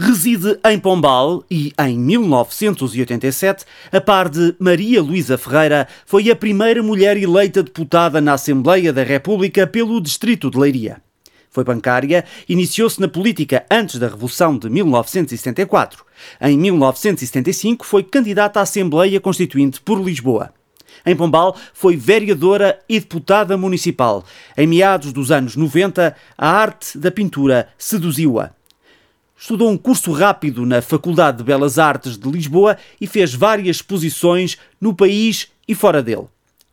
Reside em Pombal e, em 1987, a par de Maria Luísa Ferreira, foi a primeira mulher eleita deputada na Assembleia da República pelo Distrito de Leiria. Foi bancária, iniciou-se na política antes da Revolução de 1974. Em 1975 foi candidata à Assembleia Constituinte por Lisboa. Em Pombal, foi vereadora e deputada municipal. Em meados dos anos 90, a arte da pintura seduziu-a. Estudou um curso rápido na Faculdade de Belas Artes de Lisboa e fez várias exposições no país e fora dele.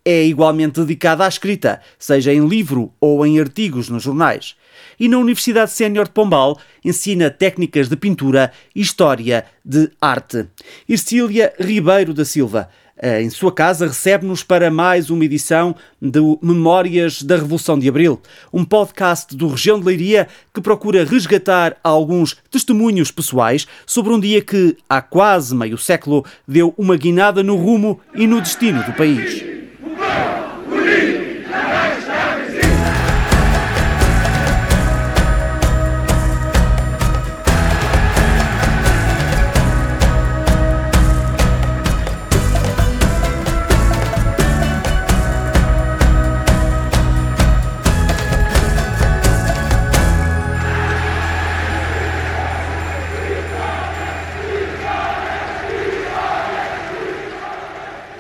É igualmente dedicada à escrita, seja em livro ou em artigos nos jornais. E na Universidade Sénior de Pombal ensina técnicas de pintura e história de arte. Ercília Ribeiro da Silva em sua casa, recebe-nos para mais uma edição do Memórias da Revolução de Abril, um podcast do Região de Leiria que procura resgatar alguns testemunhos pessoais sobre um dia que, há quase meio século, deu uma guinada no rumo e no destino do país.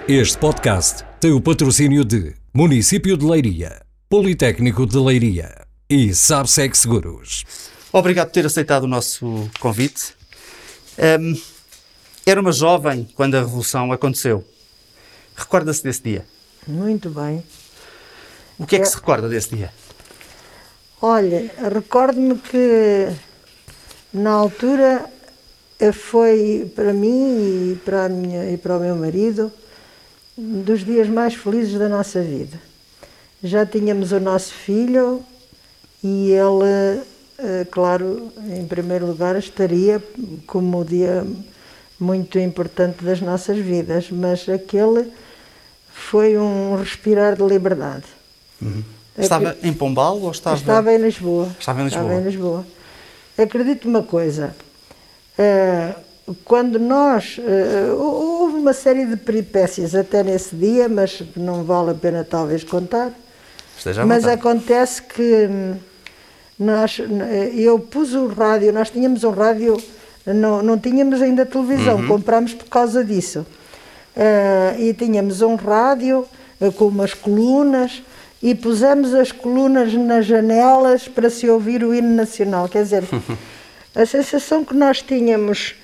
Este podcast tem o patrocínio de Município de Leiria, Politécnico de Leiria e Sabsec Seguros. Obrigado por ter aceitado o nosso convite. Um, era uma jovem quando a Revolução aconteceu. Recorda-se desse dia? Muito bem. O que é que se recorda desse dia? Olha, recordo-me que na altura foi para mim e para, minha, e para o meu marido dos dias mais felizes da nossa vida. Já tínhamos o nosso filho e ele, eh, claro, em primeiro lugar, estaria como o dia muito importante das nossas vidas, mas aquele foi um respirar de liberdade. Uhum. Estava em Pombal ou estava... Estava em Lisboa. Estava em Lisboa. Estava em Lisboa. Acredito uma coisa, uh, quando nós. Uma série de peripécias até nesse dia, mas não vale a pena talvez contar. Esteja mas acontece que hum, nós, eu pus o rádio, nós tínhamos um rádio, não, não tínhamos ainda televisão, uhum. comprámos por causa disso. Uh, e tínhamos um rádio uh, com umas colunas e pusemos as colunas nas janelas para se ouvir o hino nacional. Quer dizer, a sensação que nós tínhamos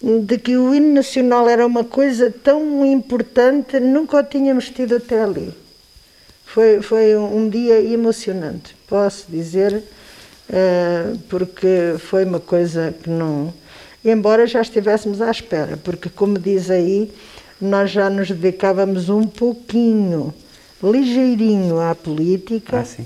de que o hino nacional era uma coisa tão importante, nunca o tínhamos tido até ali. Foi, foi um dia emocionante, posso dizer, uh, porque foi uma coisa que não. Embora já estivéssemos à espera, porque, como diz aí, nós já nos dedicávamos um pouquinho, ligeirinho à política. Ah,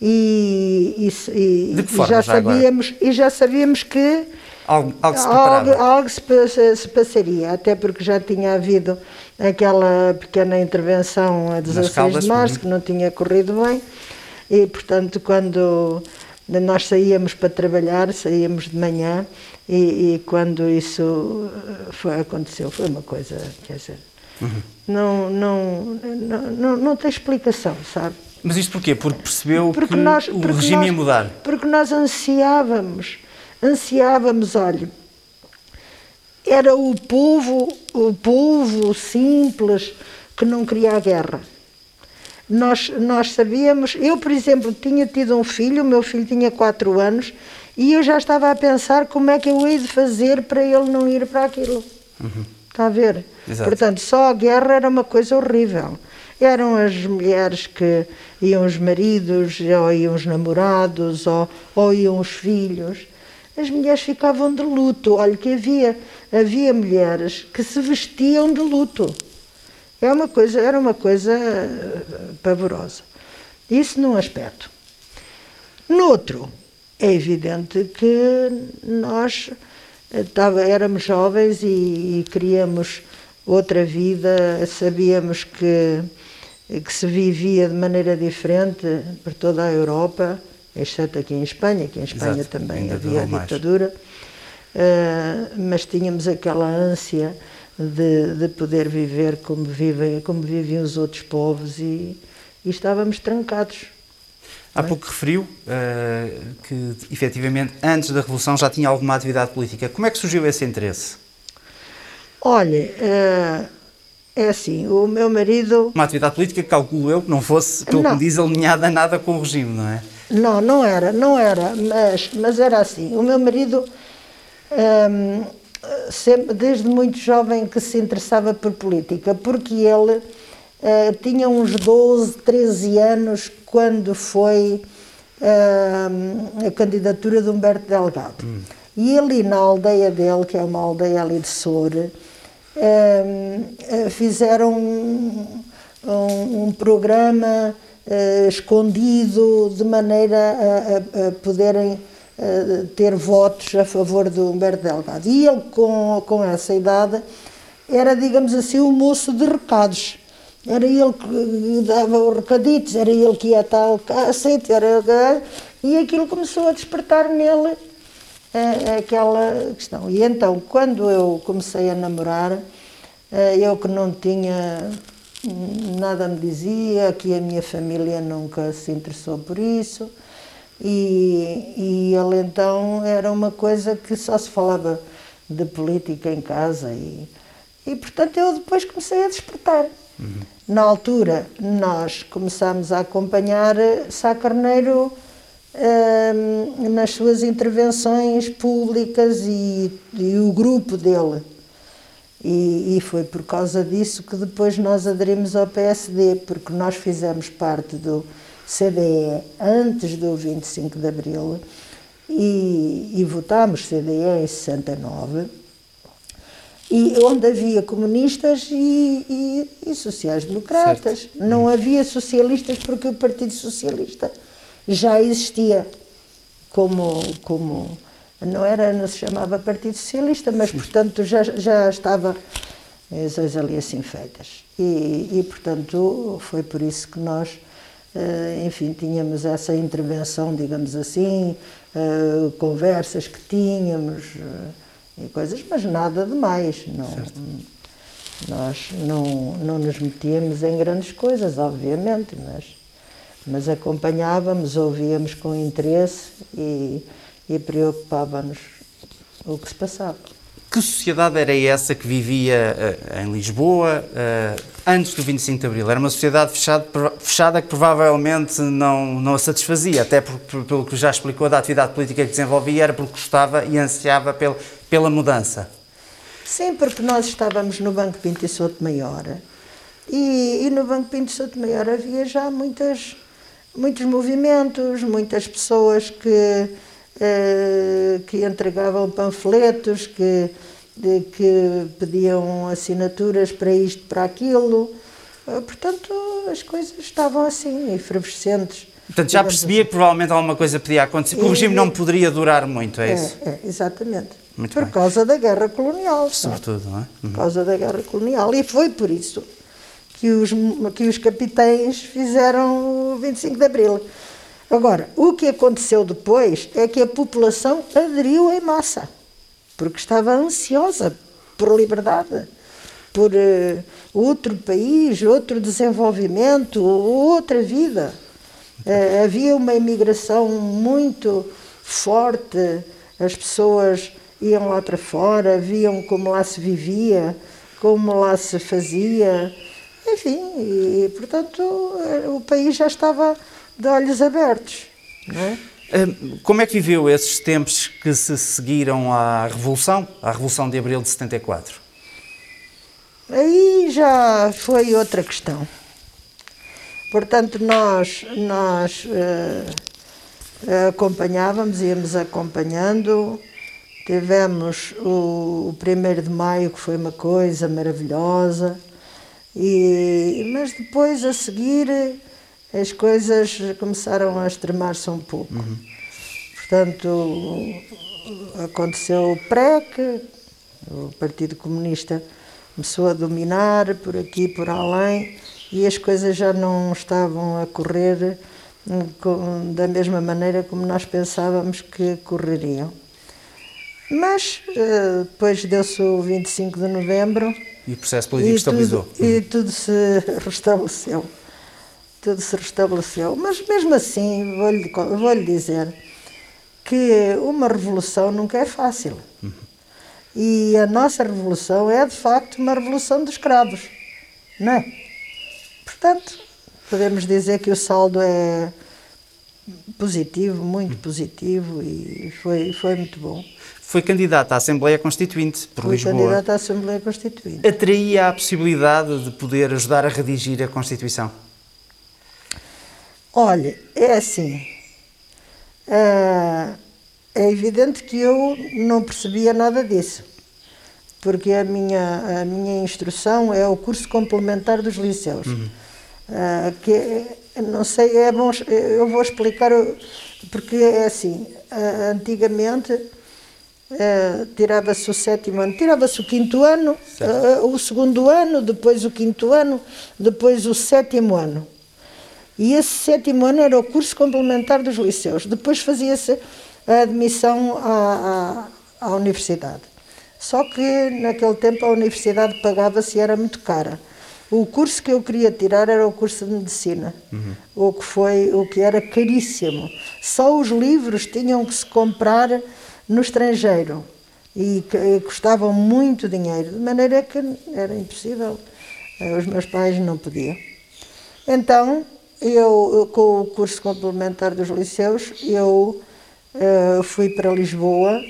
e, e, e, e já, sabíamos, e já sabíamos que Algo, algo se preparava. Algo, algo se, se, passaria, até porque já tinha havido aquela pequena intervenção a 16 Caldas, de março, uhum. que não tinha corrido bem, e portanto quando nós saíamos para trabalhar, saíamos de manhã, e, e quando isso foi, aconteceu, foi uma coisa, quer dizer, uhum. não, não, não, não, não tem explicação, sabe? Mas isto porquê? Porque percebeu porque que nós, o regime nós, ia mudar? Porque nós ansiávamos ansiávamos, olha, era o povo, o povo simples que não queria a guerra. Nós, nós sabíamos, eu, por exemplo, tinha tido um filho, o meu filho tinha quatro anos, e eu já estava a pensar como é que eu hei de fazer para ele não ir para aquilo. Uhum. Está a ver? Exato. Portanto, só a guerra era uma coisa horrível. Eram as mulheres que iam os maridos, ou iam os namorados, ou, ou iam os filhos as mulheres ficavam de luto. Olha que havia, havia mulheres que se vestiam de luto. É uma coisa, era uma coisa eh, pavorosa. Isso num aspecto. No outro, é evidente que nós estava, eh, éramos jovens e, e queríamos outra vida, sabíamos que, que se vivia de maneira diferente por toda a Europa exceto aqui em Espanha, que em Espanha Exato, também havia a ditadura. mas tínhamos aquela ânsia de, de poder viver como, vivem, como vivem os outros povos e, e estávamos trancados. Há pouco referiu uh, que, efetivamente, antes da Revolução já tinha alguma atividade política. Como é que surgiu esse interesse? Olha, uh, é assim, o meu marido... Uma atividade política que calculo eu que não fosse, pelo não. que me diz, alinhada nada com o regime, não é? Não, não era, não era, mas, mas era assim. O meu marido... Um, ehm, sempre, desde muito jovem que se interessava por política, porque ele uh, tinha uns 12, 13 anos quando foi uh, a candidatura de Humberto Delgado. Hum. E ali na aldeia dele, que é uma aldeia ali de Soura, uh, fizeram um, um, um programa escondido de maneira a, a, a poderem eh, ter votos a favor do Humberto Delgado. E ele, com, com essa idade, era, digamos assim, o moço de recados. Era ele que dava os recaditos, era ele que ia tal aceito, era e aquilo começou a despertar nele eh, aquela questão. E então, quando eu comecei a namorar, eh, eu que não tinha nada me dizia, que a minha família nunca se interessou por isso, e, e ele então era uma coisa que só se falava de política em casa e, e portanto eu depois comecei a despertar. Uhum. Na altura nós começámos a acompanhar Sá Carneiro hum, nas suas intervenções públicas e, e o grupo dele. E, e, foi por causa disso que depois nós aderimos ao PSD, porque nós fizemos parte do, CDE antes do 25 de Abril e, e votámos CDE em 69, e onde havia comunistas e, e, sociais-democratas. Não havia socialistas porque o Partido Socialista já existia como, como não era, não se chamava Partido Socialista, mas portanto já, já estava as ali assim feitas. E, e portanto foi por isso que nós eh, enfim, tínhamos essa intervenção, digamos assim, eh, conversas que tínhamos eh, e coisas, mas nada demais. Não, nós não, não nos metíamos em grandes coisas, obviamente, mas, mas acompanhávamos, ouvíamos com interesse e, e preocupava-nos o que se passava. Que sociedade era essa que vivia uh, em Lisboa uh, antes do 25 de Abril? Era uma sociedade fechada, fechada que provavelmente não, não a satisfazia, até por, por, pelo que já explicou da atividade política que desenvolvia, era porque gostava e ansiava pel, pela mudança. Sim, porque nós estávamos no Banco Pinto e Souto Maior e, e no Banco Pinto e Souto Maior havia já muitas, muitos movimentos, muitas pessoas que que entregavam panfletos, que, de, que pediam assinaturas para isto, para aquilo. Eh, portanto, as coisas estavam assim, efervescentes. Portanto, já percebia assim. que provavelmente alguma coisa podia acontecer, que o regime não poderia durar muito, é, é isso? É, exatamente. Muito por bem. causa da guerra colonial. Sobretudo, não é? Uhum. Por causa da guerra colonial. E foi por isso que os, que os capitães fizeram o 25 de Abril. Agora, o que aconteceu depois é que a população aderiu em massa, porque estava ansiosa por liberdade, por uh, outro país, outro desenvolvimento, outra vida. Uh, havia uma imigração muito forte, as pessoas iam lá para fora, viam como lá se vivia, como lá se fazia, enfim, e portanto eh, o país já estava de olhos abertos. É? Hum, como é que viveu esses tempos que se seguiram à Revolução, à Revolução de Abril de 74? Aí já foi outra questão. Portanto, nós, nós uh, acompanhávamos, íamos acompanhando. Tivemos o, o 1 de maio, que foi uma coisa maravilhosa, e, mas depois a seguir as coisas começaram a extremar-se um pouco. Uhum. Portanto, aconteceu o PREC, o Partido Comunista começou a dominar por aqui e por além e as coisas já não estavam a correr hum, da mesma maneira como nós pensávamos que correriam. Mas uh, depois deu-se o 25 de novembro. E o processo político e estabilizou. Tudo, e tudo se restabeleceu. Tudo se restabeleceu. Mas mesmo assim, vou-lhe vou -lhe dizer que uma revolução nunca é fácil. Uhum. E a nossa revolução é, de facto, uma revolução de escravos. Não é? Portanto, podemos dizer que o saldo é positivo, muito positivo e foi, foi muito bom. Foi candidata à Assembleia Constituinte por Fui Lisboa. candidata à Assembleia Constituinte. Atraía a possibilidade de poder ajudar a redigir a Constituição? Olha, é assim. É, é evidente que eu não percebia nada disso, porque a minha, a minha instrução é o curso complementar dos liceus. Uhum. Uh, que não sei, é bom, eu vou explicar, porque é assim, uh, antigamente uh, tirava-se o sétimo ano, tirava-se o quinto ano, o segundo ano, depois o quinto ano, depois o sétimo ano. E esse sétimo ano era o curso complementar dos liceus. Depois fazia-se a admissão à, à, à universidade. Só que naquele tempo a universidade pagava-se e era muito cara. O curso que eu queria tirar era o curso de medicina, uhum. o que foi o que era caríssimo. Só os livros tinham que se comprar no estrangeiro e, e custavam muito dinheiro, de maneira que era impossível. Eh, os meus pais não podiam. Então, eu, com o curso complementar dos liceus, eu uh, fui para Lisboa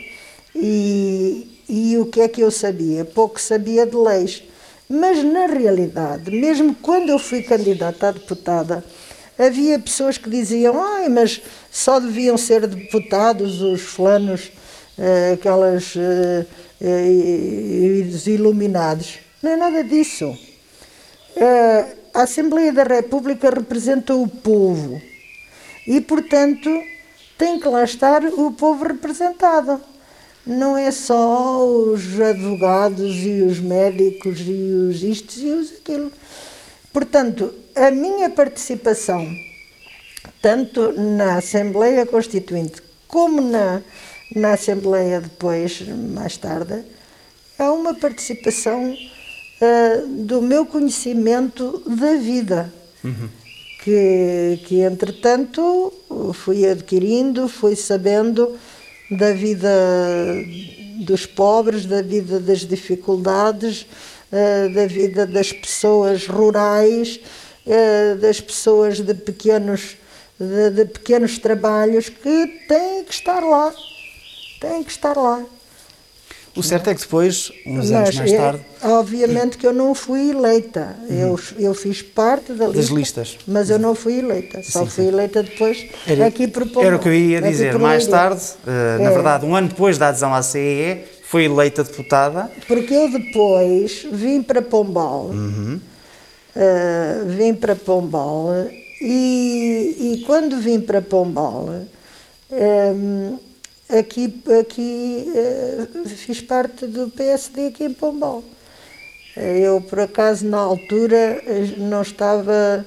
e, e o que é que eu sabia? Pouco sabia de leis mas, na realidade, mesmo quando eu fui candidata a deputada, havia pessoas que diziam: ai, mas só deviam ser deputados os fulanos, eh, aquelas eh, eh, iluminados. Não é nada disso. A Assembleia da República representa o povo e, portanto, tem que lá estar o povo representado não é só os advogados e os médicos e os isto e os aquilo. Portanto, a minha participação, tanto na Assembleia Constituinte como na, na Assembleia depois, mais tarde, é uma participação uh, do meu conhecimento da vida. Uhum. Que, que, entretanto, fui adquirindo, fui sabendo da vida dos pobres, da vida das dificuldades, eh, da vida das pessoas rurais, eh, das pessoas de pequenos, de, de pequenos trabalhos que têm que estar lá. Têm que estar lá. O certo é que depois, uns anos mais tarde. É, obviamente que eu não fui eleita. Uhum. Eu, eu fiz parte da lista, das listas. Mas eu não fui eleita. Só sim, fui sim. eleita depois era, aqui por Era o que eu ia dizer. Mais tarde, uh, na é. verdade, um ano depois da adesão à CEE, foi eleita deputada. Porque eu depois vim para Pombal. Uhum. Uh, vim para Pombal e, e quando vim para Pombal. Um, aqui, aqui uh, fiz parte do PSD aqui em Pombal. Eh, eu, por acaso, na altura, não estava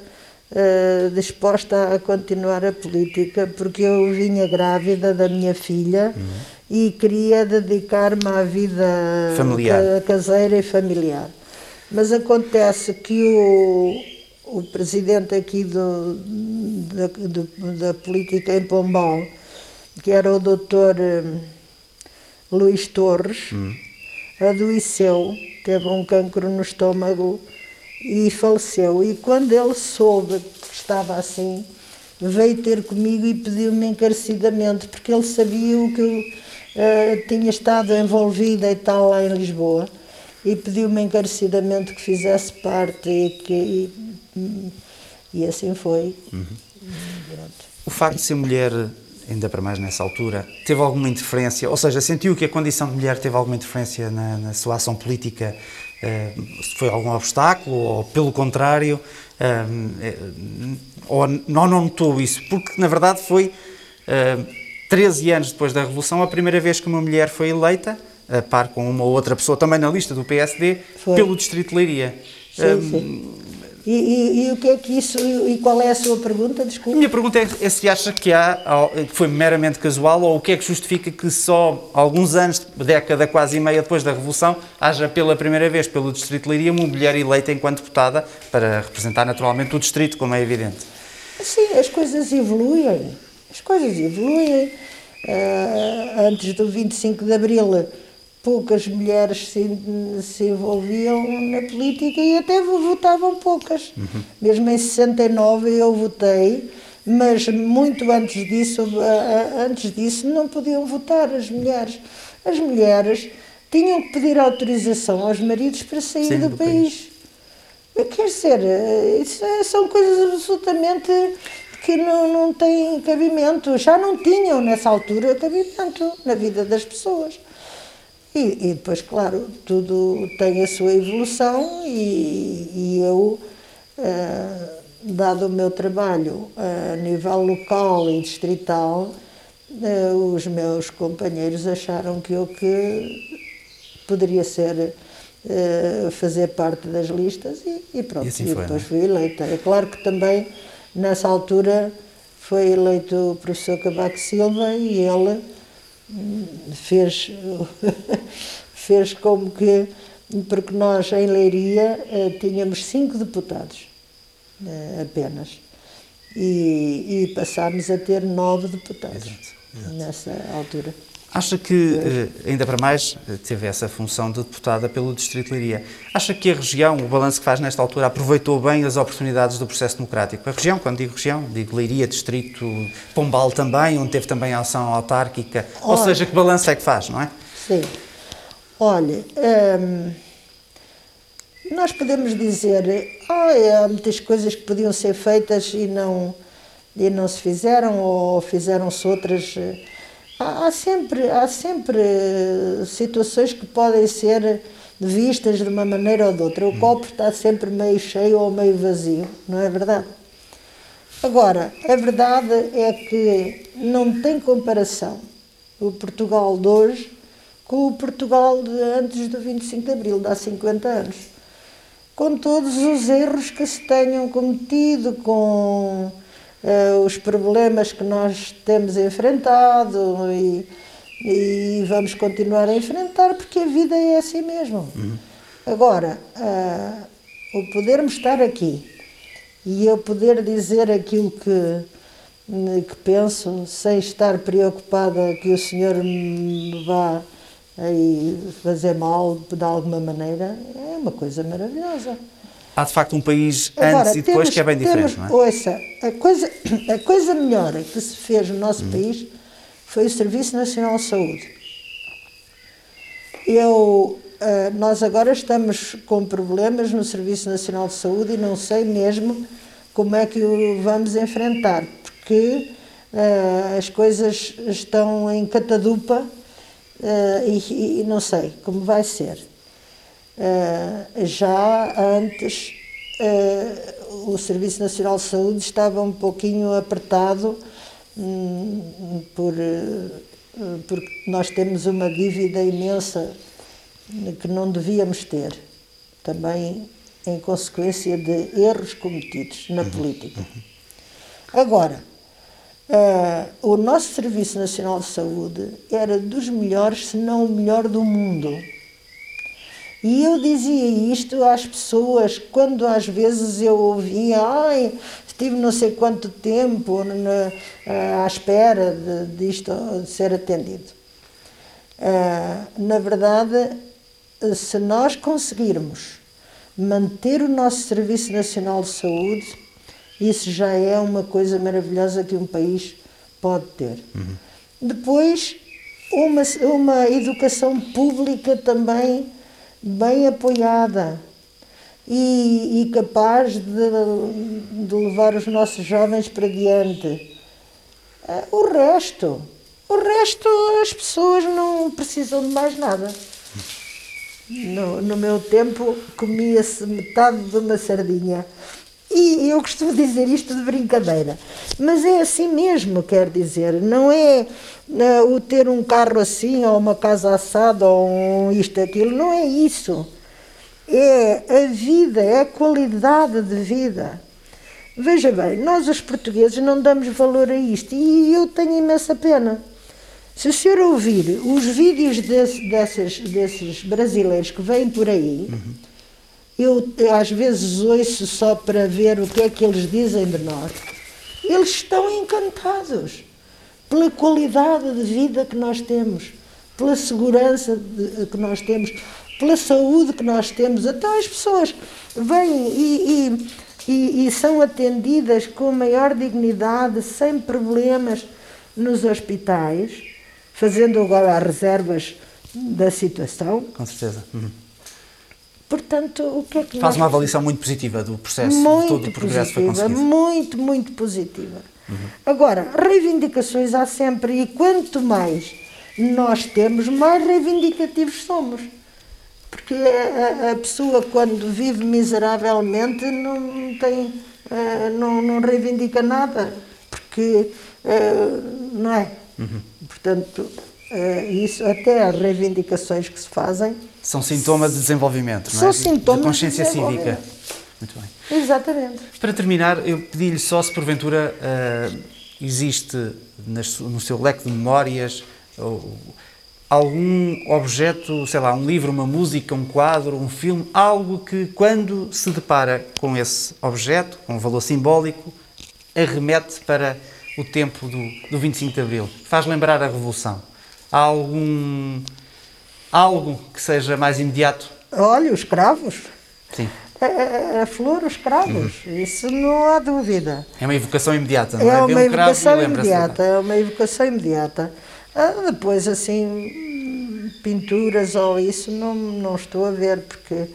uh, disposta a continuar a política, porque eu vinha grávida da minha filha uhum. e queria dedicar-me à vida familiar. caseira e familiar. Mas acontece que o, o presidente aqui do, da, do, da política em Pombal, que era o doutor hum, Luís Torres, hum. adoeceu, teve um cancro no estômago e faleceu. E quando ele soube que estava assim, veio ter comigo e pediu-me encarecidamente, porque ele sabia o que eu uh, tinha estado envolvida e tal lá em Lisboa, e pediu-me encarecidamente que fizesse parte e que. E, e assim foi. Uhum. O facto de ser mulher ainda para mais nessa altura, teve alguma interferência, ou seja, sentiu que a condição de mulher teve alguma interferência na, na sua ação política? Uh, foi algum obstáculo ou, pelo contrário, uh, ou não, notou isso? Porque, na verdade, foi uh, 13 anos depois da Revolução a primeira vez que uma mulher foi eleita, a par com uma outra pessoa também na lista do PSD, foi. pelo Distrito de Leiria. Sim, sim. E, e, e, o que é que isso. E qual é a sua pergunta? Desculpe. A minha pergunta é, é se acha que há, que foi meramente casual ou o que é que justifica que só alguns anos, década quase e meia depois da Revolução, haja pela primeira vez pelo Distrito de Leiria uma mulher eleita enquanto deputada para representar naturalmente o Distrito, como é evidente? Sim, as coisas evoluem. As coisas evoluem. Uh, antes do 25 de Abril poucas mulheres se, se envolviam na política e até votavam poucas. Uhum. Mesmo em 69 eu votei, mas muito antes disso, antes disso não podiam votar as mulheres. As mulheres tinham que pedir autorização aos maridos para sair Sim, do, do, país. país. Quer dizer, isso é, são coisas absolutamente que não, não têm cabimento. Já não tinham nessa altura cabimento na vida das pessoas. E, e, depois, claro, tudo tem a sua evolução e, e eu, uh, dado o meu trabalho uh, a nível local e distrital, uh, os meus companheiros acharam que eu que poderia ser fazer parte das listas e, e pronto, e, assim e depois foi, é? fui eleita. É claro que também, nessa altura, foi eleito o professor Cavaco Silva e ele fez, fez como que, porque nós em Leiria eh, tínhamos cinco deputados eh, apenas e, e passámos a ter nove deputados exato, exato. nessa altura. Acha que, eh, ainda para mais, teve essa função de deputada pelo Distrito de Leiria. Acha que a região, o balanço que faz nesta altura, aproveitou bem as oportunidades do processo democrático? A região, quando digo região, digo Leiria, Distrito, Pombal também, onde teve também a ação autárquica. Olha, Ou seja, que balanço é que faz, não é? Sim. Olha, hum, nós podemos dizer, oh, há muitas coisas que podiam ser feitas e não, e não se fizeram, ou fizeram-se outras há, sempre, há sempre situações que podem ser vistas de uma maneira ou de outra. O copo está sempre meio cheio ou meio vazio, não é verdade? Agora, a verdade é que não tem comparação o Portugal de hoje com o Portugal de antes do 25 de Abril, de há 50 anos. Com todos os erros que se tenham cometido, com uh, os problemas que nós temos enfrentado e, e, vamos continuar a enfrentar, porque a vida é assim mesmo. Uhum. Agora, uh, o podermos estar aqui e eu poder dizer aquilo que, que penso, sem estar preocupada que o Senhor me vá aí fazer mal de alguma maneira, é uma coisa maravilhosa há de facto um país Agora, antes e depois temos, que é bem diferente, temos, não é? Ouça, a coisa, a coisa melhor que se fez no nosso hum. país foi o Serviço Nacional de Saúde. Eu, uh, nós agora estamos com problemas no Serviço Nacional de Saúde e não sei mesmo como é que o vamos enfrentar, porque uh, as coisas estão em catadupa uh, e, e não sei como vai ser. Uh, já antes uh, o Serviço Nacional de Saúde estava um pouquinho apertado um, por, uh, porque nós temos uma dívida imensa que não devíamos ter, também em consequência de erros cometidos na uhum. política. Uhum. Agora, o nosso Serviço Nacional de Saúde era dos melhores, se não o melhor do mundo e eu dizia isto às pessoas quando às vezes eu ouvia, ai, estive não sei quanto tempo na, à espera de, disto de ser atendido. Uh, na verdade, se nós conseguirmos manter o nosso Serviço Nacional de Saúde, isso já é uma coisa maravilhosa que um país pode ter. Uhum. Depois, uma, uma educação pública também bem apoiada e, e capaz de, de, levar os nossos jovens para diante. Eh, o resto, o resto as pessoas não precisam de mais nada. No, no meu tempo comia-se metade de uma sardinha. E eu costumo dizer isto de brincadeira, mas é assim mesmo, quer dizer, não é uh, o ter um carro assim, ou uma casa assada, ou um isto, aquilo, não é isso. é a vida, é a qualidade de vida. Veja bem, nós os portugueses não damos valor a isto e eu tenho imensa pena. Se o senhor ouvir os vídeos desse, desses, desses brasileiros que vêm por aí, uhum. Eu, eu às vezes ouço só para ver o que é que eles dizem de nós. Eles estão encantados pela qualidade de vida que nós temos, pela segurança de, que nós temos, pela saúde que nós temos. Até as pessoas vêm e, e e, e são atendidas com maior dignidade, sem problemas, nos hospitais, fazendo agora as reservas da situação. Com certeza. Uhum. Portanto, o que é que Faz uma avaliação muito positiva do processo, muito de todo o progresso positiva, foi conseguido. Muito, muito positiva. Uhum. Agora, reivindicações há sempre, e quanto mais nós temos, mais reivindicativos somos. Porque a, a pessoa, quando vive miseravelmente, não, tem, eh, não, não reivindica nada, porque eh, não é. Uhum. Portanto, isso até as reivindicações que se fazem são sintomas de desenvolvimento, não é? São sintomas de consciência de cívica. Muito bem. Exatamente. Para terminar, eu pedi-lhe só se porventura uh, existe nas, no seu leque de memórias ou, algum objeto, sei lá, um livro, uma música, um quadro, um filme, algo que quando se depara com esse objeto, com um valor simbólico, arremete para o tempo do, do 25 de Abril, faz lembrar a Revolução. Há algum algo que seja mais imediato? Olha, os cravos. Sim. A, a, a flor, os cravos, uhum. isso não há dúvida. É uma evocação imediata, não é? É uma um evocação imediata, é uma evocação imediata. Ah, depois, assim, pinturas ou isso, não, não estou a ver, porque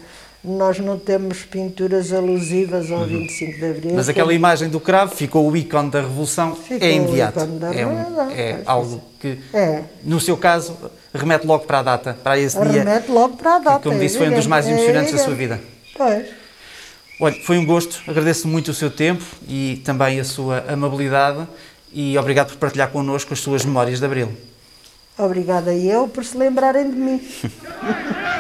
nós não temos pinturas alusivas ao uhum. 25 de Abril. Mas aquela imagem do cravo ficou o ícone da Revolução, ficou é imediato. é, um, é algo que, é. no seu caso, remete logo para a data, para esse remete dia. Remete logo para a data. Que, como disse, foi um dos mais emocionantes é da sua vida. Pois. Olha, foi um gosto, agradeço muito o seu tempo e também a sua amabilidade e obrigado por partilhar connosco as suas memórias de Abril. Obrigada eu por se lembrarem de mim.